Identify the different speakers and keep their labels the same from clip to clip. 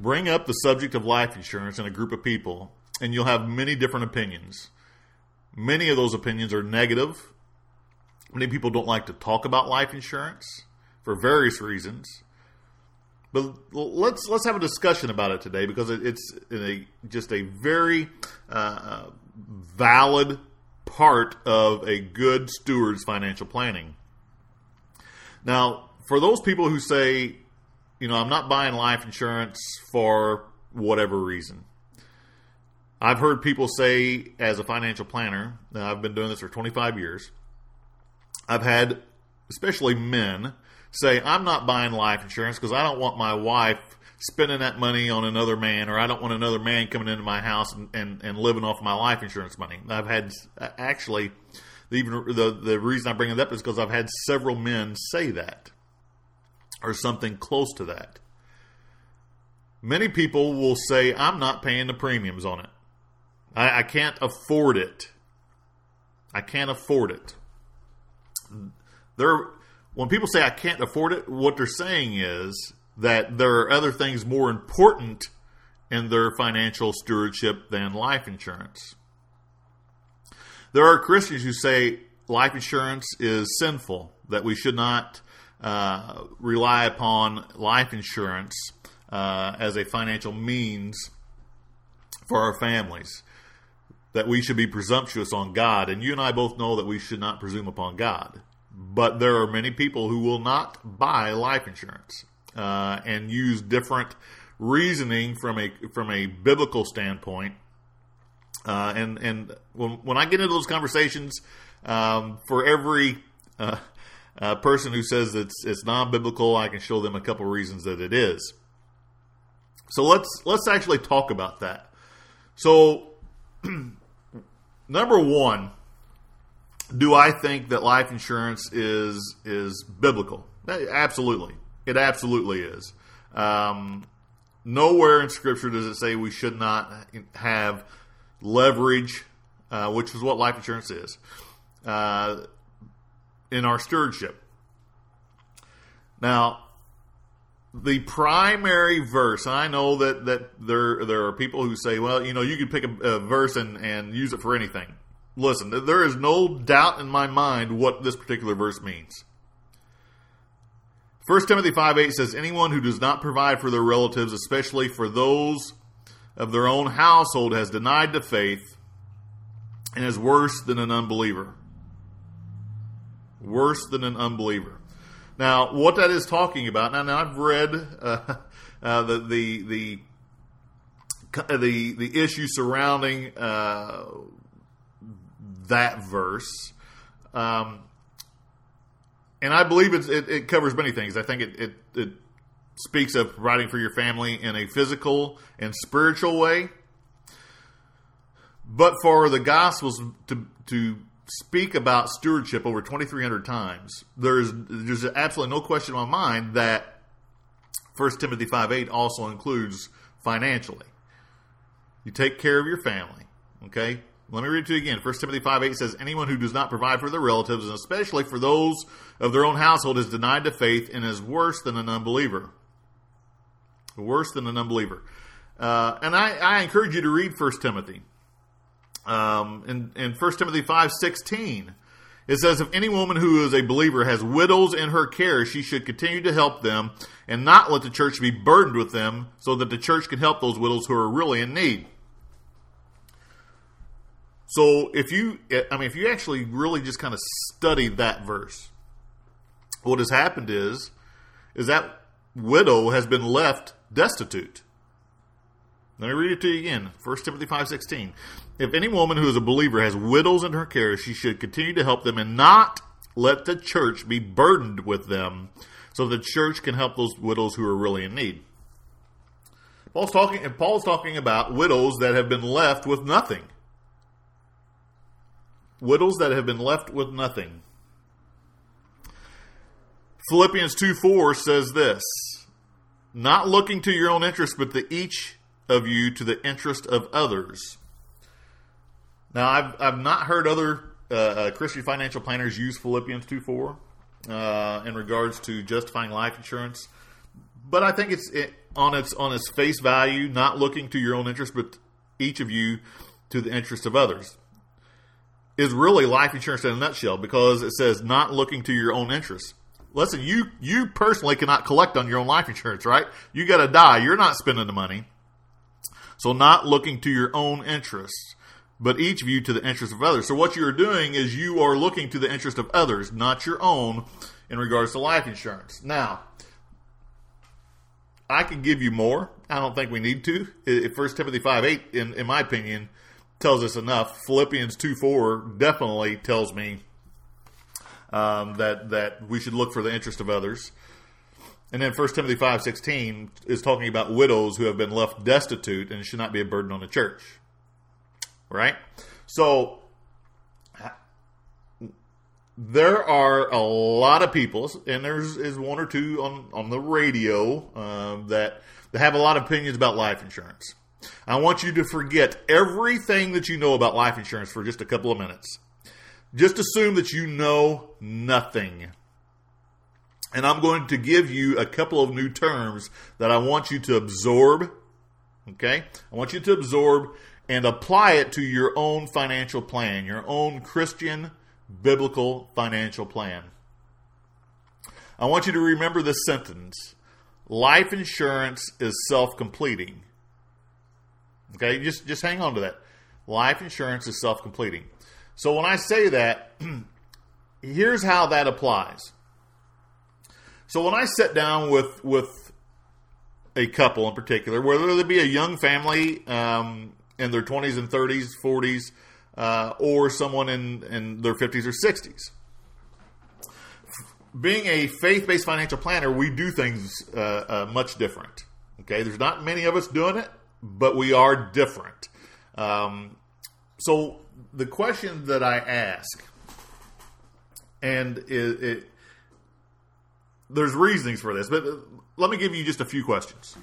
Speaker 1: Bring up the subject of life insurance in a group of people, and you'll have many different opinions. Many of those opinions are negative. Many people don't like to talk about life insurance for various reasons. But let's let's have a discussion about it today because it's a, just a very uh, valid part of a good steward's financial planning. Now, for those people who say you know, I'm not buying life insurance for whatever reason. I've heard people say, as a financial planner, I've been doing this for 25 years. I've had, especially men, say, I'm not buying life insurance because I don't want my wife spending that money on another man, or I don't want another man coming into my house and, and, and living off my life insurance money. I've had, actually, even the, the reason I bring it up is because I've had several men say that or something close to that. Many people will say, I'm not paying the premiums on it. I, I can't afford it. I can't afford it. There, when people say I can't afford it, what they're saying is that there are other things more important in their financial stewardship than life insurance. There are Christians who say life insurance is sinful, that we should not uh, rely upon life insurance uh, as a financial means for our families. That we should be presumptuous on God. And you and I both know that we should not presume upon God. But there are many people who will not buy life insurance uh, and use different reasoning from a from a biblical standpoint. Uh, and and when, when I get into those conversations, um, for every uh, a person who says it's it's non-biblical, I can show them a couple reasons that it is. So let's let's actually talk about that. So number one, do I think that life insurance is is biblical? Absolutely, it absolutely is. Um, nowhere in Scripture does it say we should not have leverage, uh, which is what life insurance is. Uh, in our stewardship. Now, the primary verse, I know that, that there there are people who say, well, you know, you could pick a, a verse and, and use it for anything. Listen, there is no doubt in my mind what this particular verse means. 1 Timothy 5 8 says, Anyone who does not provide for their relatives, especially for those of their own household, has denied the faith and is worse than an unbeliever worse than an unbeliever. Now, what that is talking about, now, now I've read uh, uh, the, the, the, the, the issue surrounding uh, that verse. Um, and I believe it, it, covers many things. I think it, it, it speaks of providing for your family in a physical and spiritual way. But for the Gospels to, to speak about stewardship over 2,300 times, there's there's absolutely no question in my mind that 1 Timothy 5 8 also includes financially. You take care of your family. Okay? Let me read it to you again. 1 Timothy 5 8 says, Anyone who does not provide for their relatives, and especially for those of their own household, is denied the faith and is worse than an unbeliever. Worse than an unbeliever. Uh, and I, I encourage you to read 1 Timothy. Um, in, in 1 Timothy 5 16, it says, If any woman who is a believer has widows in her care, she should continue to help them and not let the church be burdened with them so that the church can help those widows who are really in need. So if you, I mean, if you actually really just kind of study that verse, what has happened is, is that widow has been left destitute. Let me read it to you again. 1 Timothy 5.16. If any woman who is a believer has widows in her care, she should continue to help them and not let the church be burdened with them so the church can help those widows who are really in need. Paul's talking, Paul's talking about widows that have been left with nothing. Widows that have been left with nothing. Philippians 2 4 says this Not looking to your own interest, but to each of you to the interest of others. Now, I've, I've not heard other uh, uh, Christian financial planners use Philippians 2 4 uh, in regards to justifying life insurance. But I think it's it, on its on its face value, not looking to your own interest, but each of you to the interest of others, is really life insurance in a nutshell because it says not looking to your own interest. Listen, you you personally cannot collect on your own life insurance, right? You got to die. You're not spending the money. So not looking to your own interests, but each of you to the interest of others. So what you are doing is you are looking to the interest of others, not your own, in regards to life insurance. Now, I can give you more. I don't think we need to. First Timothy 5 8, in, in my opinion, tells us enough. Philippians 2 4 definitely tells me um, that, that we should look for the interest of others. And then 1 Timothy 5:16 is talking about widows who have been left destitute and should not be a burden on the church. Right? So there are a lot of people, and there's is one or two on on the radio um, that that have a lot of opinions about life insurance. I want you to forget everything that you know about life insurance for just a couple of minutes. Just assume that you know nothing. And I'm going to give you a couple of new terms that I want you to absorb. Okay? I want you to absorb and apply it to your own financial plan, your own Christian biblical financial plan. I want you to remember this sentence life insurance is self completing. Okay, just, just hang on to that. Life insurance is self completing. So when I say that, here's how that applies. So when I sit down with, with a couple in particular, whether they be a young family um, in their 20s and 30s, 40s, uh, or someone in, in their 50s or 60s. Being a faith based financial planner, we do things uh, uh, much different. Okay, there's not many of us doing it, but we are different. Um, so the question that I ask, and it, it, there's reasonings for this, but let me give you just a few questions.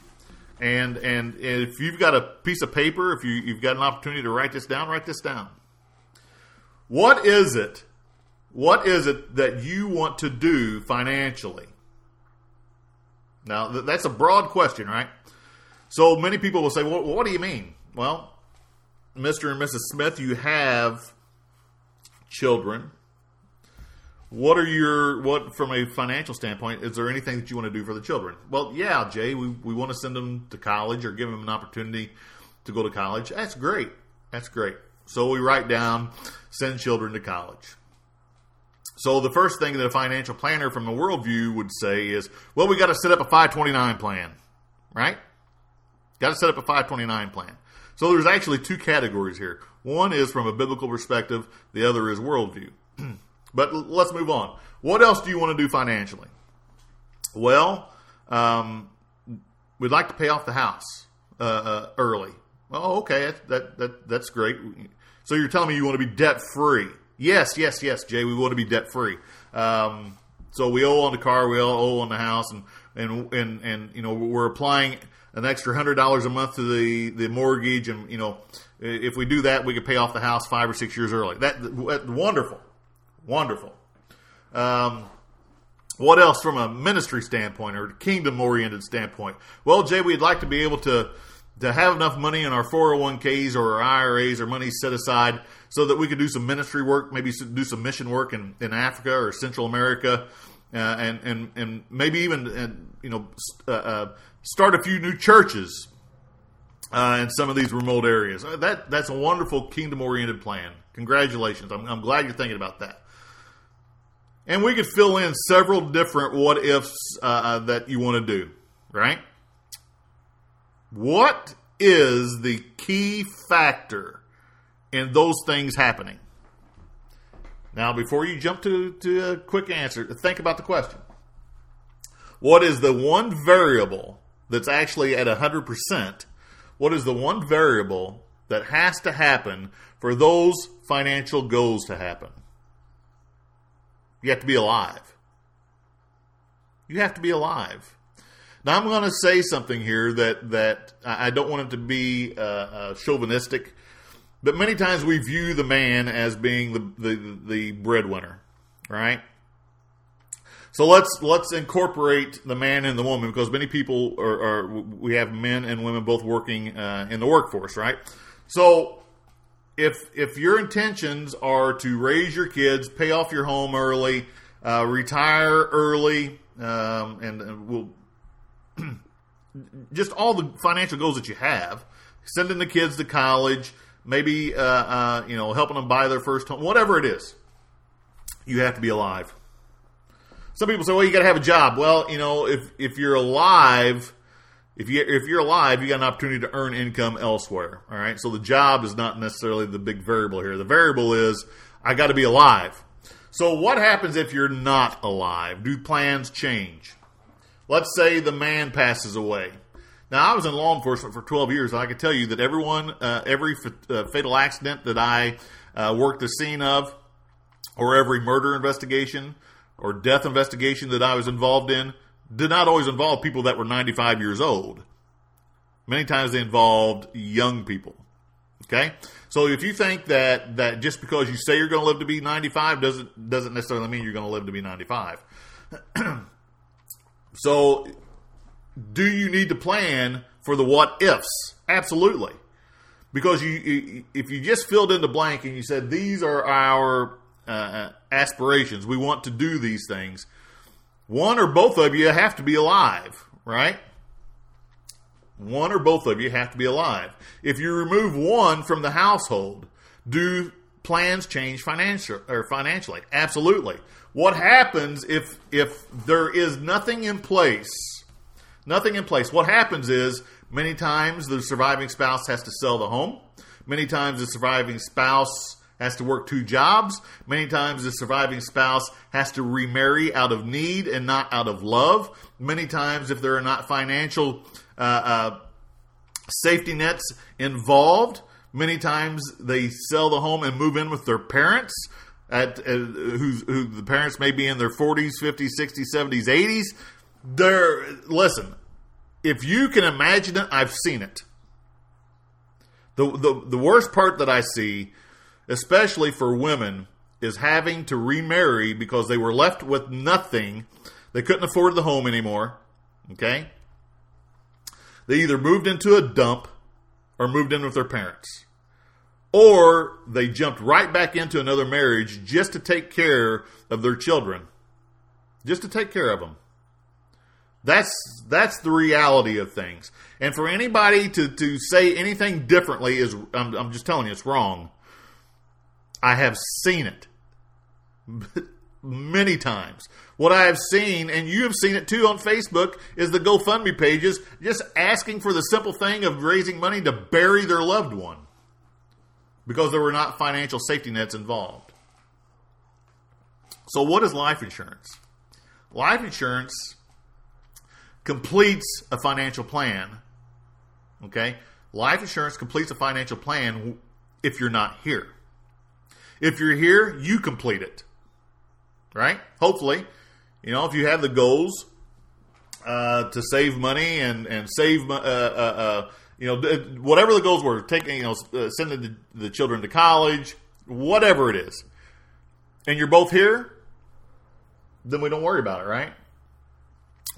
Speaker 1: And and if you've got a piece of paper, if you, you've got an opportunity to write this down, write this down. What is it? What is it that you want to do financially? Now, that's a broad question, right? So many people will say, well, what do you mean? Well, Mr. and Mrs. Smith, you have children. What are your, what, from a financial standpoint, is there anything that you want to do for the children? Well, yeah, Jay, we, we want to send them to college or give them an opportunity to go to college. That's great. That's great. So we write down send children to college. So the first thing that a financial planner from the worldview would say is, well, we got to set up a 529 plan, right? Got to set up a 529 plan. So there's actually two categories here. One is from a biblical perspective, the other is worldview. but let's move on. What else do you want to do financially? Well, um, we'd like to pay off the house uh, uh, early. Oh, okay, that, that, that that's great. So you're telling me you want to be debt free? Yes, yes, yes, Jay. We want to be debt free. Um, so we owe on the car, we all owe on the house, and and and and you know we're applying an extra hundred dollars a month to the the mortgage, and you know if we do that, we could pay off the house five or six years early. That, that wonderful, wonderful. Um, what else from a ministry standpoint or kingdom oriented standpoint? Well, Jay, we'd like to be able to to have enough money in our 401ks or our IRAs or money set aside so that we could do some ministry work, maybe do some mission work in, in Africa or Central America, uh, and, and, and maybe even, uh, you know, uh, uh, start a few new churches uh, in some of these remote areas. Uh, that, that's a wonderful kingdom oriented plan. Congratulations. I'm, I'm glad you're thinking about that. And we could fill in several different what ifs uh, uh, that you want to do, right? What is the key factor in those things happening? Now, before you jump to, to a quick answer, think about the question. What is the one variable that's actually at 100%, what is the one variable that has to happen for those financial goals to happen? You have to be alive. You have to be alive. Now, I'm going to say something here that, that I don't want it to be uh, uh, chauvinistic, but many times we view the man as being the, the, the breadwinner, right? So let's let's incorporate the man and the woman because many people are, are we have men and women both working uh, in the workforce, right? So if if your intentions are to raise your kids, pay off your home early, uh, retire early, um, and, we'll just all the financial goals that you have, sending the kids to college, maybe uh, uh, you know helping them buy their first home, whatever it is, you have to be alive. Some people say, "Well, you got to have a job." Well, you know, if if you're alive, if you if you're alive, you got an opportunity to earn income elsewhere. All right, so the job is not necessarily the big variable here. The variable is I got to be alive. So what happens if you're not alive? Do plans change? Let's say the man passes away. Now, I was in law enforcement for 12 years, and I can tell you that everyone, uh, every f- uh, fatal accident that I uh, worked the scene of, or every murder investigation, or death investigation that I was involved in did not always involve people that were 95 years old. Many times they involved young people. Okay? So if you think that that just because you say you're going to live to be 95 doesn't doesn't necessarily mean you're going to live to be 95. so do you need to plan for the what ifs? Absolutely. Because you if you just filled in the blank and you said these are our uh, aspirations. We want to do these things. One or both of you have to be alive, right? One or both of you have to be alive. If you remove one from the household, do plans change financial or financially? Absolutely. What happens if if there is nothing in place? Nothing in place. What happens is many times the surviving spouse has to sell the home. Many times the surviving spouse has to work two jobs. Many times the surviving spouse has to remarry out of need and not out of love. Many times, if there are not financial uh, uh, safety nets involved, many times they sell the home and move in with their parents. At, uh, who the parents may be in their 40s, 50s, 60s, 70s, 80s. They're listen. If you can imagine it, I've seen it. The, the the worst part that I see especially for women, is having to remarry because they were left with nothing. They couldn't afford the home anymore. Okay? They either moved into a dump or moved in with their parents. Or they jumped right back into another marriage just to take care of their children. Just to take care of them. That's that's the reality of things. And for anybody to, to say anything differently is I'm, I'm just telling you it's wrong. I have seen it many times. What I have seen, and you have seen it too on Facebook, is the GoFundMe pages just asking for the simple thing of raising money to bury their loved one because there were not financial safety nets involved. So, what is life insurance? Life insurance completes a financial plan. Okay? Life insurance completes a financial plan if you're not here. If you're here, you complete it. Right? Hopefully. You know, if you have the goals uh, to save money and, and save, uh, uh, uh you know, whatever the goals were, taking, you know, uh, sending the, the children to college, whatever it is, and you're both here, then we don't worry about it, right?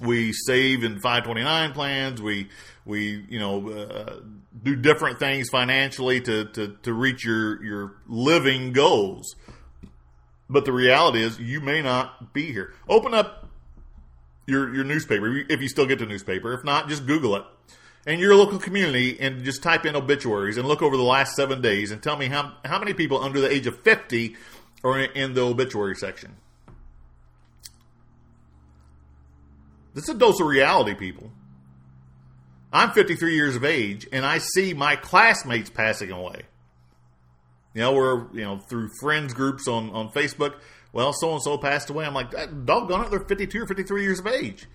Speaker 1: We save in 529 plans. We we you know uh, do different things financially to, to to reach your your living goals. But the reality is, you may not be here. Open up your your newspaper if you still get the newspaper. If not, just Google it and your local community and just type in obituaries and look over the last seven days and tell me how how many people under the age of 50 are in the obituary section. This is a dose of reality, people. I'm 53 years of age, and I see my classmates passing away. You know, we're you know through friends groups on on Facebook. Well, so and so passed away. I'm like, doggone it, they're 52 or 53 years of age.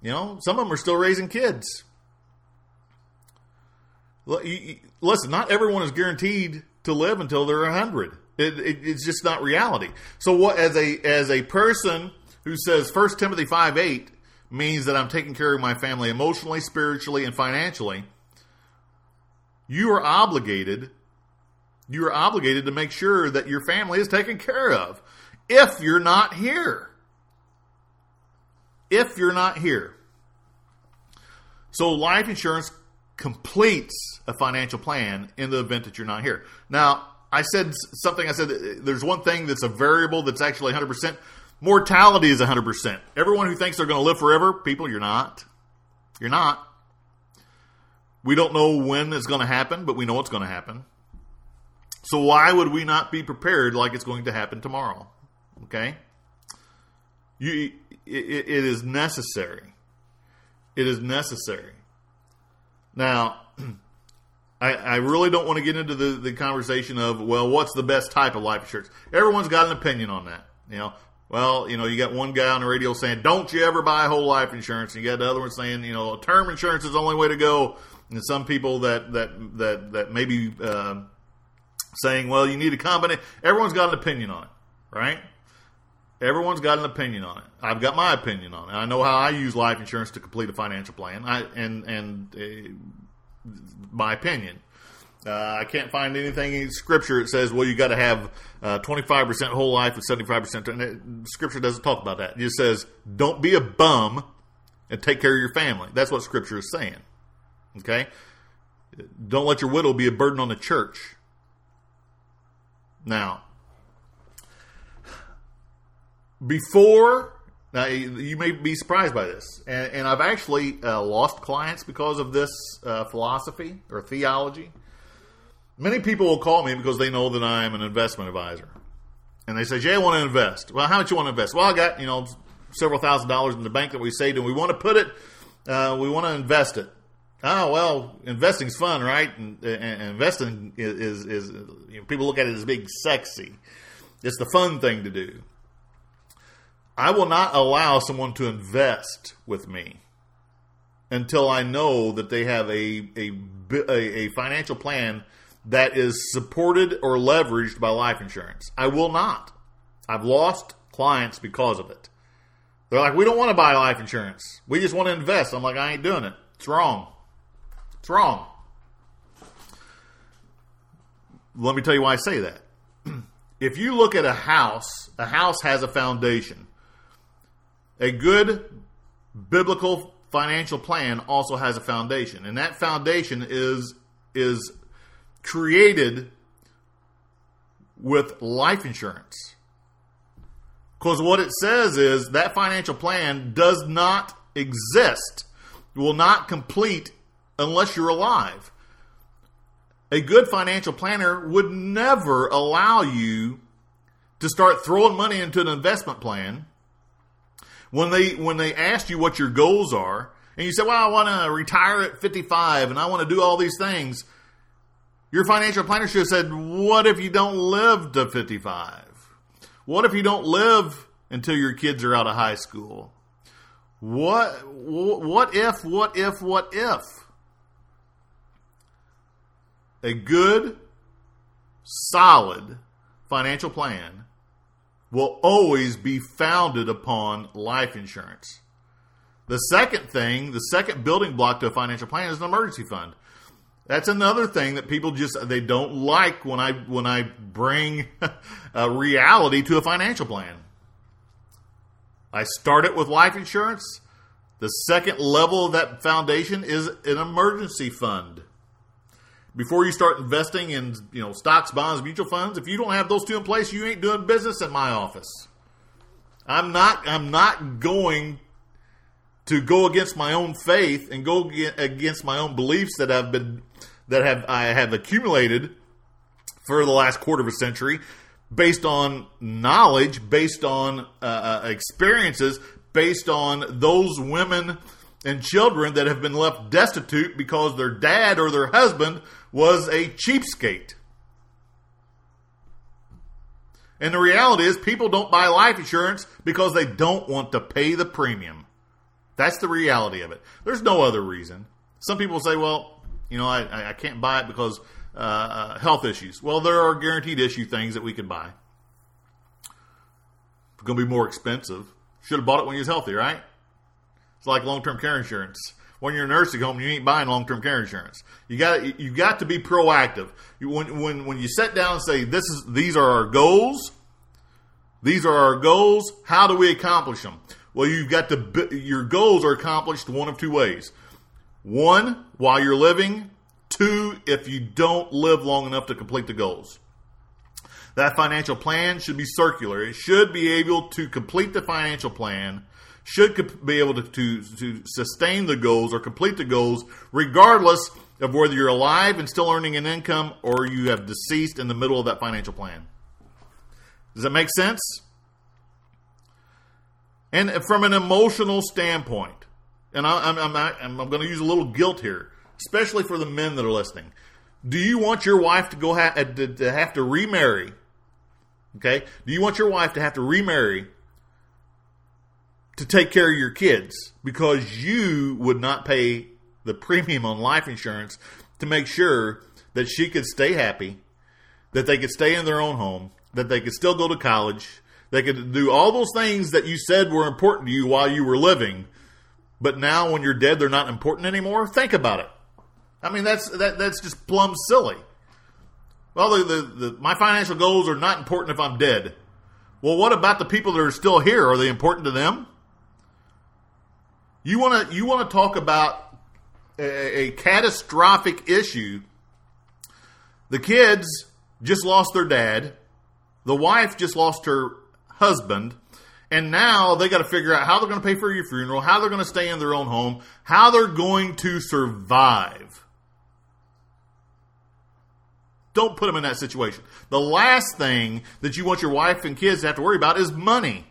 Speaker 1: You know, some of them are still raising kids. Listen, not everyone is guaranteed to live until they're 100. It, it, it's just not reality. So, what as a as a person who says First Timothy five eight means that I'm taking care of my family emotionally, spiritually, and financially, you are obligated. You are obligated to make sure that your family is taken care of. If you're not here, if you're not here, so life insurance completes a financial plan in the event that you're not here. Now, I said something. I said there's one thing that's a variable that's actually 100%. Mortality is 100%. Everyone who thinks they're going to live forever, people, you're not. You're not. We don't know when it's going to happen, but we know it's going to happen. So why would we not be prepared like it's going to happen tomorrow? Okay? You, it, it is necessary. It is necessary. Now, I, I really don't want to get into the, the conversation of, well, what's the best type of life insurance? Everyone's got an opinion on that. You know, well, you know, you got one guy on the radio saying, don't you ever buy whole life insurance. And you got the other one saying, you know, term insurance is the only way to go. And some people that, that, that, that maybe, uh, saying, well, you need a combination. Everyone's got an opinion on it, right? Everyone's got an opinion on it. I've got my opinion on it. I know how I use life insurance to complete a financial plan. I and and uh, my opinion. Uh, I can't find anything in Scripture that says, well, you got to have uh, 25% whole life and 75%. And it, Scripture doesn't talk about that. It just says, don't be a bum and take care of your family. That's what Scripture is saying. Okay? Don't let your widow be a burden on the church. Now, before now you may be surprised by this, and, and I've actually uh, lost clients because of this uh, philosophy or theology. Many people will call me because they know that I'm an investment advisor, and they say, "Jay, I want to invest." Well, how much you want to invest? Well, I got you know several thousand dollars in the bank that we saved, and we want to put it. Uh, we want to invest it. Oh well, investing's fun, right? And, and investing is, is, is you know, people look at it as being sexy. It's the fun thing to do. I will not allow someone to invest with me until I know that they have a, a, a, financial plan that is supported or leveraged by life insurance. I will not. I've lost clients because of it. They're like, we don't want to buy life insurance. We just want to invest. I'm like, I ain't doing it. It's wrong. It's wrong. Let me tell you why I say that. if you look at a house, a house has a foundation. A good biblical financial plan also has a foundation, and that foundation is is created with life insurance. Because what it says is that financial plan does not exist, will not complete unless you're alive. A good financial planner would never allow you to start throwing money into an investment plan when they when they asked you what your goals are, and you said, "Well, I want to retire at 55 and I want to do all these things," your financial planner should have said, "What if you don't live to 55? What if you don't live until your kids are out of high school? What what if what if what if?" A good solid financial plan will always be founded upon life insurance. The second thing, the second building block to a financial plan is an emergency fund. That's another thing that people just they don't like when I when I bring a reality to a financial plan. I start it with life insurance. The second level of that foundation is an emergency fund before you start investing in you know stocks, bonds, mutual funds, if you don't have those two in place, you ain't doing business in my office. I'm not I'm not going to go against my own faith and go against my own beliefs that I've been that have I have accumulated for the last quarter of a century based on knowledge, based on uh, uh experiences, based on those women and children that have been left destitute because their dad or their husband was a cheapskate. And the reality is, people don't buy life insurance because they don't want to pay the premium. That's the reality of it. There's no other reason. Some people say, well, you know, I, I can't buy it because uh, uh, health issues. Well, there are guaranteed issue things that we can buy. It's going to be more expensive. Should have bought it when you was healthy, right? It's like long term care insurance. When you're a nursing home, you ain't buying long term care insurance. You got you got to be proactive. You, when when when you sit down and say this is these are our goals, these are our goals. How do we accomplish them? Well, you've got to your goals are accomplished one of two ways. One, while you're living. Two, if you don't live long enough to complete the goals. That financial plan should be circular. It should be able to complete the financial plan, should be able to, to, to sustain the goals or complete the goals, regardless of whether you're alive and still earning an income or you have deceased in the middle of that financial plan. Does that make sense? And from an emotional standpoint, and I, am I'm, I'm, I'm going to use a little guilt here, especially for the men that are listening. Do you want your wife to go ha- uh, to have to remarry? Okay. Do you want your wife to have to remarry to take care of your kids because you would not pay the premium on life insurance to make sure that she could stay happy, that they could stay in their own home, that they could still go to college, they could do all those things that you said were important to you while you were living, but now when you're dead, they're not important anymore. Think about it. I mean, that's that, that's just plumb silly. Well, the, the, the, my financial goals are not important if I'm dead. Well, what about the people that are still here? Are they important to them? You want to you want to talk about a, a catastrophic issue? The kids just lost their dad. The wife just lost her husband. And now they got to figure out how they're going to pay for your funeral, how they're going to stay in their own home, how they're going to survive. Don't put them in that situation. The last thing that you want your wife and kids to have to worry about is money.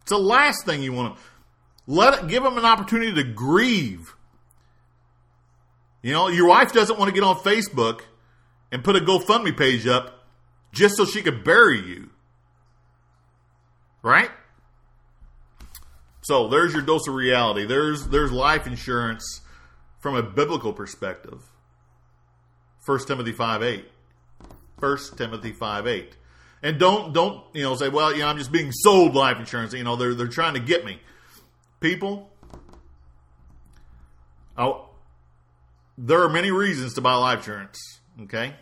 Speaker 1: It's the last thing you want to let it give them an opportunity to grieve. You know, your wife doesn't want to get on Facebook and put a GoFundMe page up just so she could bury you. Right? So there's your dose of reality. There's there's life insurance from a biblical perspective. 1 Timothy 5 8. 1 Timothy 5 8. And don't don't you know say, well, you know, I'm just being sold life insurance. You know, they're they're trying to get me. People, oh, there are many reasons to buy life insurance. Okay,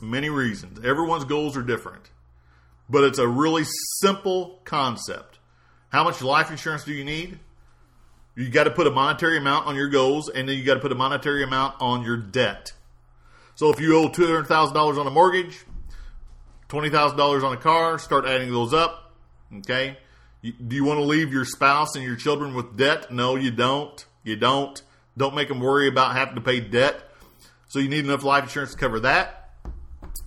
Speaker 1: many reasons. Everyone's goals are different but it's a really simple concept. How much life insurance do you need? You got to put a monetary amount on your goals, and then you got to put a monetary amount on your debt. So if you owe two hundred thousand dollars on a mortgage, twenty thousand dollars on a car, start adding those up. Okay. do you want to leave your spouse and your children with debt? No, you don't. You don't. Don't make them worry about having to pay debt. So you need enough life insurance to cover that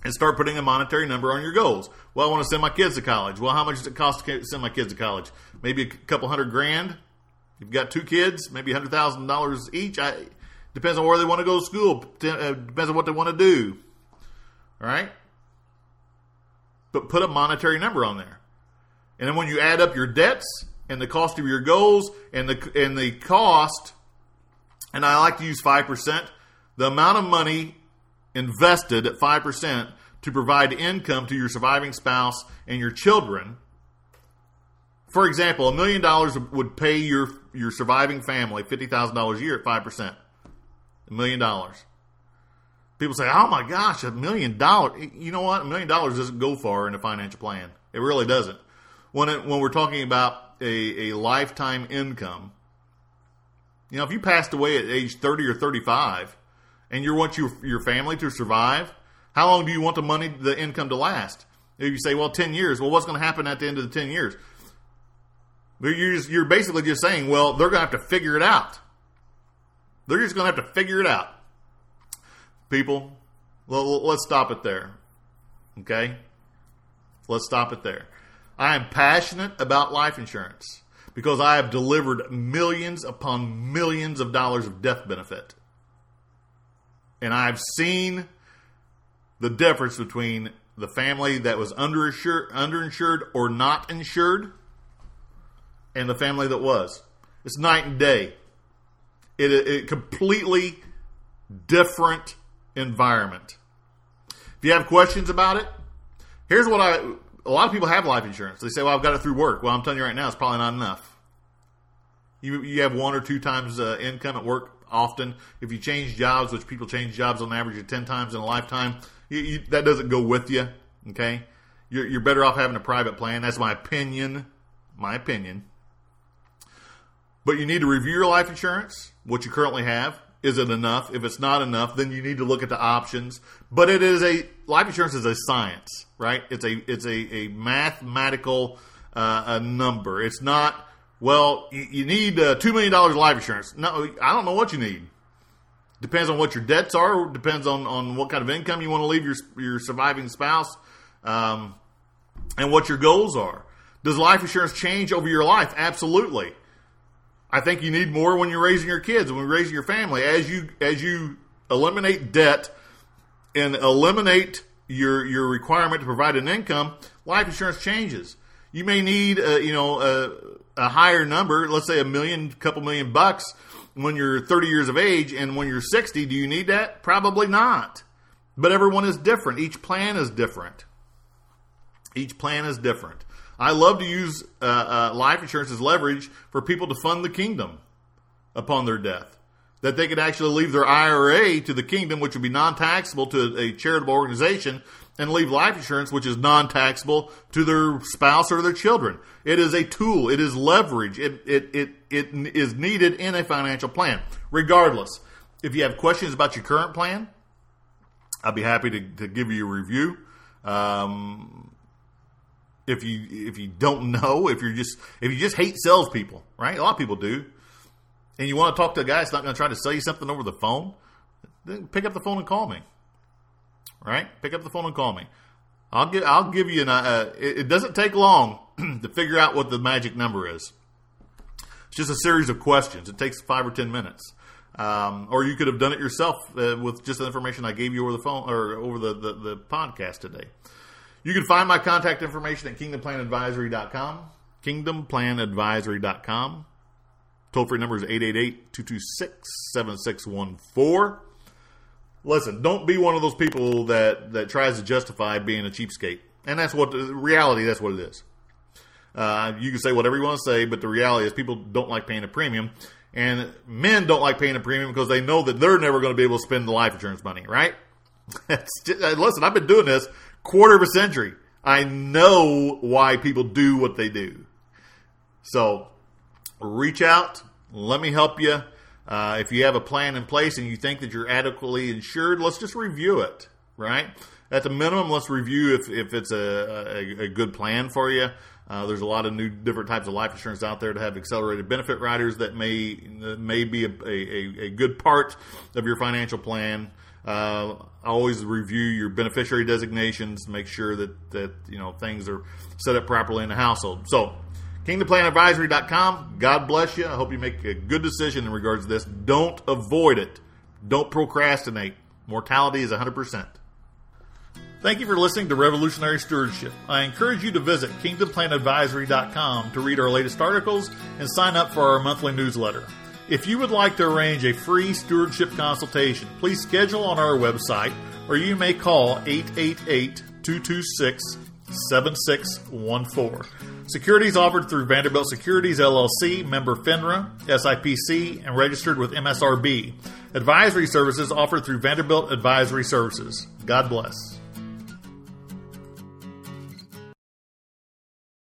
Speaker 1: and start putting a monetary number on your goals. Well, I want to send my kids to college. Well, how much does it cost to send my kids to college? Maybe a couple hundred grand. You've got two kids, maybe hundred thousand dollars each. I, depends on where they want to go to school. Uh, depends on what they want to do. All right, but put a monetary number on there, and then when you add up your debts and the cost of your goals and the and the cost, and I like to use five percent, the amount of money invested at 5% to provide income to your surviving spouse and your children. For example, a million dollars would pay your, your surviving family $50,000 a year at 5%. A million dollars. People say, oh my gosh, a million dollars. You know what? A million dollars doesn't go far in a financial plan. It really doesn't. When, it, when we're talking about a, a lifetime income, you know, if you passed away at age 30 or 35, and you want your your family to survive, how long do you want the money, the income to last? If you say, well, ten years, well, what's going to happen at the end of the ten years? You're, just, you're basically just saying, well, they're going to have to figure it out. They're just going to have to figure it out. People, well, let's stop it there. Okay? Let's stop it there. I am passionate about life insurance because I have delivered millions upon millions of dollars of death benefit and I've seen the difference between the family that was underinsured, underinsured or not insured and the family that was. It's night and day. It a completely different environment. If you have questions about it, here's what I. A lot of people have life insurance. They say, "Well, I've got it through work." Well, I'm telling you right now, it's probably not enough. You you have one or two times uh, income at work often. If you change jobs, which people change jobs on average of ten times in a lifetime, you, you, that doesn't go with you. Okay, you're, you're better off having a private plan. That's my opinion. My opinion. But you need to review your life insurance, what you currently have. Is it enough? If it's not enough, then you need to look at the options. But it is a life insurance is a science, right? It's a it's a, a mathematical uh, a number. It's not well. You, you need uh, two million dollars life insurance. No, I don't know what you need. Depends on what your debts are. Depends on, on what kind of income you want to leave your your surviving spouse, um, and what your goals are. Does life insurance change over your life? Absolutely. I think you need more when you're raising your kids, when you're raising your family. As you as you eliminate debt and eliminate your your requirement to provide an income, life insurance changes. You may need a, you know a, a higher number, let's say a million, couple million bucks when you're 30 years of age, and when you're 60, do you need that? Probably not. But everyone is different. Each plan is different. Each plan is different. I love to use uh, uh, life insurance as leverage for people to fund the kingdom upon their death. That they could actually leave their IRA to the kingdom, which would be non taxable to a charitable organization, and leave life insurance, which is non taxable, to their spouse or their children. It is a tool, it is leverage, it, it, it, it is needed in a financial plan. Regardless, if you have questions about your current plan, I'd be happy to, to give you a review. Um, if you if you don't know, if you're just if you just hate salespeople, right? A lot of people do, and you want to talk to a guy that's not going to try to sell you something over the phone, then pick up the phone and call me. Right? Pick up the phone and call me. I'll give I'll give you an. Uh, it, it doesn't take long to figure out what the magic number is. It's just a series of questions. It takes five or ten minutes. Um, or you could have done it yourself uh, with just the information I gave you over the phone or over the, the, the podcast today. You can find my contact information at kingdomplanadvisory.com. Kingdomplanadvisory.com. Toll free number is 888 226 7614. Listen, don't be one of those people that, that tries to justify being a cheapskate. And that's what reality, that's what it is. Uh, you can say whatever you want to say, but the reality is people don't like paying a premium. And men don't like paying a premium because they know that they're never going to be able to spend the life insurance money, right? just, listen, I've been doing this quarter of a century. I know why people do what they do. So reach out. Let me help you. Uh, if you have a plan in place and you think that you're adequately insured, let's just review it, right? At the minimum, let's review if, if it's a, a, a good plan for you. Uh, there's a lot of new different types of life insurance out there to have accelerated benefit riders that may that may be a, a, a good part of your financial plan. Uh, always review your beneficiary designations, make sure that, that you know things are set up properly in the household. So, kingdomplanadvisory.com. God bless you. I hope you make a good decision in regards to this. Don't avoid it. Don't procrastinate. Mortality is 100%. Thank you for listening to Revolutionary Stewardship. I encourage you to visit kingdomplanadvisory.com to read our latest articles and sign up for our monthly newsletter. If you would like to arrange a free stewardship consultation, please schedule on our website or you may call 888 226 7614. Securities offered through Vanderbilt Securities LLC, member FINRA, SIPC, and registered with MSRB. Advisory services offered through Vanderbilt Advisory Services. God bless.